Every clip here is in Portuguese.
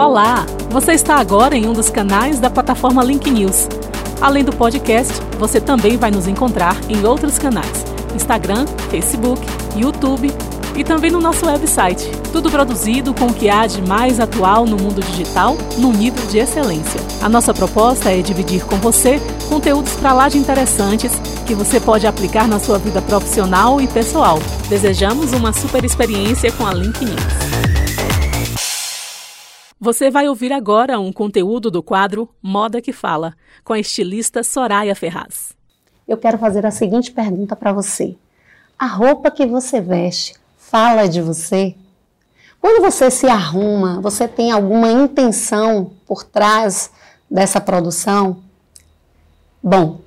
Olá! Você está agora em um dos canais da plataforma Link News. Além do podcast, você também vai nos encontrar em outros canais: Instagram, Facebook, YouTube e também no nosso website. Tudo produzido com o que há de mais atual no mundo digital, num nível de excelência. A nossa proposta é dividir com você conteúdos para lá de interessantes que você pode aplicar na sua vida profissional e pessoal. Desejamos uma super experiência com a Link News. Você vai ouvir agora um conteúdo do quadro Moda que Fala, com a estilista Soraya Ferraz. Eu quero fazer a seguinte pergunta para você: A roupa que você veste fala de você? Quando você se arruma, você tem alguma intenção por trás dessa produção? Bom,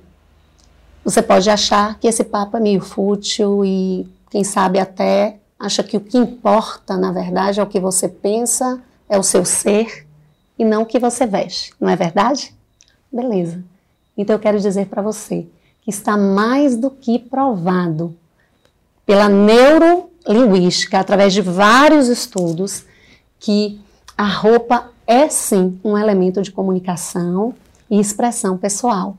você pode achar que esse papo é meio fútil e, quem sabe, até acha que o que importa, na verdade, é o que você pensa é o seu ser e não o que você veste, não é verdade? Beleza. Então eu quero dizer para você que está mais do que provado pela neurolinguística, através de vários estudos, que a roupa é sim um elemento de comunicação e expressão pessoal.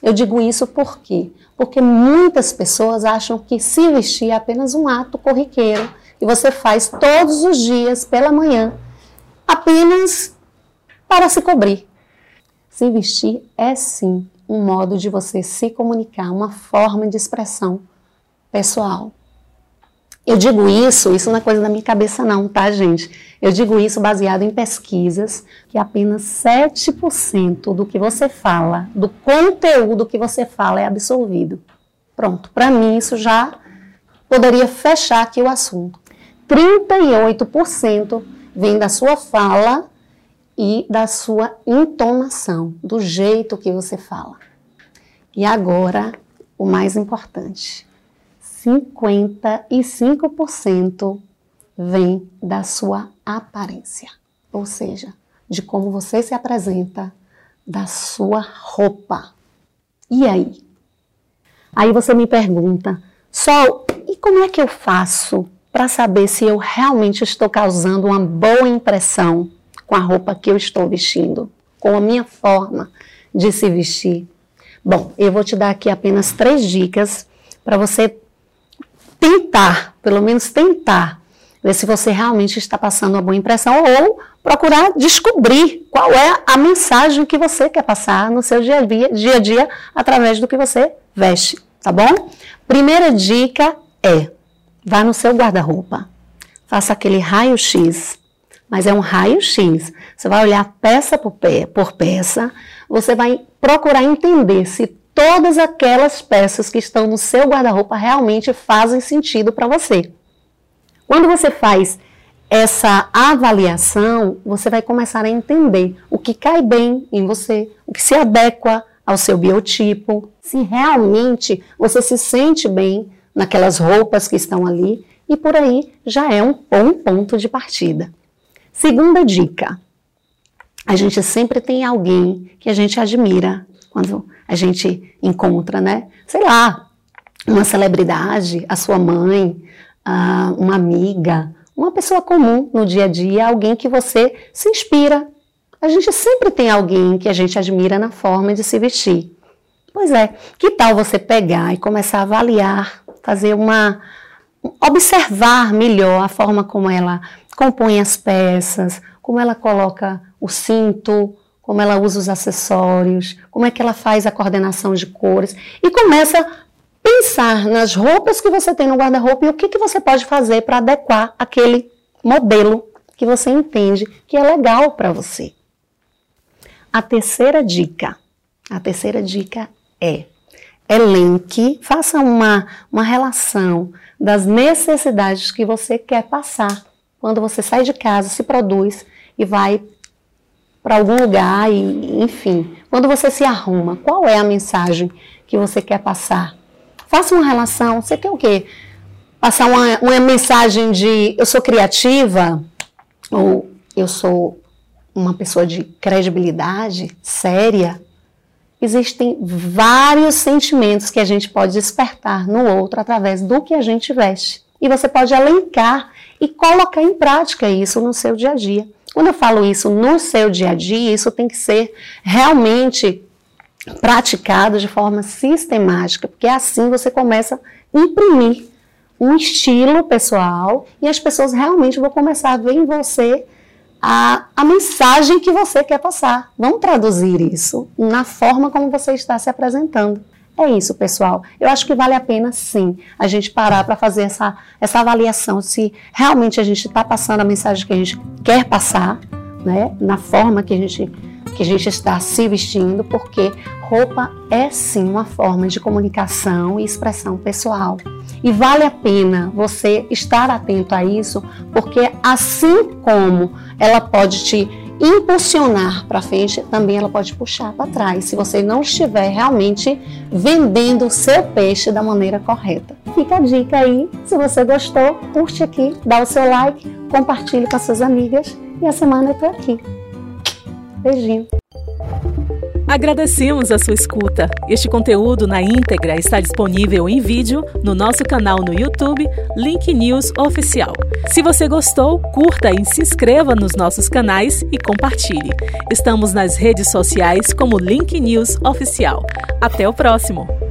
Eu digo isso por quê? Porque muitas pessoas acham que se vestir é apenas um ato corriqueiro que você faz todos os dias pela manhã apenas para se cobrir. Se vestir é sim um modo de você se comunicar, uma forma de expressão pessoal. Eu digo isso, isso não é coisa da minha cabeça não, tá, gente? Eu digo isso baseado em pesquisas que apenas 7% do que você fala, do conteúdo que você fala é absorvido. Pronto, para mim isso já poderia fechar aqui o assunto. 38% vem da sua fala e da sua entonação, do jeito que você fala. E agora, o mais importante: 55% vem da sua aparência, ou seja, de como você se apresenta, da sua roupa. E aí? Aí você me pergunta, Sol, e como é que eu faço para saber se eu realmente estou causando uma boa impressão com a roupa que eu estou vestindo, com a minha forma de se vestir. Bom, eu vou te dar aqui apenas três dicas para você tentar, pelo menos tentar, ver se você realmente está passando uma boa impressão ou procurar descobrir qual é a mensagem que você quer passar no seu dia a dia, dia, a dia através do que você veste, tá bom? Primeira dica é Vá no seu guarda-roupa, faça aquele raio-x, mas é um raio-x. Você vai olhar peça por, por peça, você vai procurar entender se todas aquelas peças que estão no seu guarda-roupa realmente fazem sentido para você. Quando você faz essa avaliação, você vai começar a entender o que cai bem em você, o que se adequa ao seu biotipo, se realmente você se sente bem naquelas roupas que estão ali, e por aí já é um bom ponto de partida. Segunda dica: a gente sempre tem alguém que a gente admira quando a gente encontra, né? Sei lá, uma celebridade, a sua mãe, uma amiga, uma pessoa comum no dia a dia, alguém que você se inspira. A gente sempre tem alguém que a gente admira na forma de se vestir. Pois é, que tal você pegar e começar a avaliar fazer uma observar melhor a forma como ela compõe as peças, como ela coloca o cinto, como ela usa os acessórios, como é que ela faz a coordenação de cores e começa a pensar nas roupas que você tem no guarda-roupa e o que, que você pode fazer para adequar aquele modelo que você entende que é legal para você. A terceira dica, a terceira dica é elenque, faça uma, uma relação das necessidades que você quer passar. Quando você sai de casa, se produz e vai para algum lugar e, enfim, quando você se arruma, qual é a mensagem que você quer passar? Faça uma relação, você quer o quê? Passar uma, uma mensagem de eu sou criativa? Ou eu sou uma pessoa de credibilidade, séria, existem vários sentimentos que a gente pode despertar no outro através do que a gente veste. E você pode elencar e colocar em prática isso no seu dia a dia. Quando eu falo isso no seu dia a dia, isso tem que ser realmente praticado de forma sistemática, porque assim você começa a imprimir um estilo pessoal e as pessoas realmente vão começar a ver em você a, a mensagem que você quer passar. Vão traduzir isso na forma como você está se apresentando. É isso, pessoal. Eu acho que vale a pena, sim, a gente parar para fazer essa, essa avaliação se realmente a gente está passando a mensagem que a gente quer passar, né, na forma que a gente que a gente está se vestindo, porque roupa é sim uma forma de comunicação e expressão pessoal. E vale a pena você estar atento a isso, porque assim como ela pode te impulsionar para frente, também ela pode puxar para trás, se você não estiver realmente vendendo o seu peixe da maneira correta. Fica a dica aí, se você gostou, curte aqui, dá o seu like, compartilhe com as suas amigas e a semana eu tô aqui. Beijinho. Agradecemos a sua escuta. Este conteúdo na íntegra está disponível em vídeo no nosso canal no YouTube, Link News Oficial. Se você gostou, curta e se inscreva nos nossos canais e compartilhe. Estamos nas redes sociais como Link News Oficial. Até o próximo!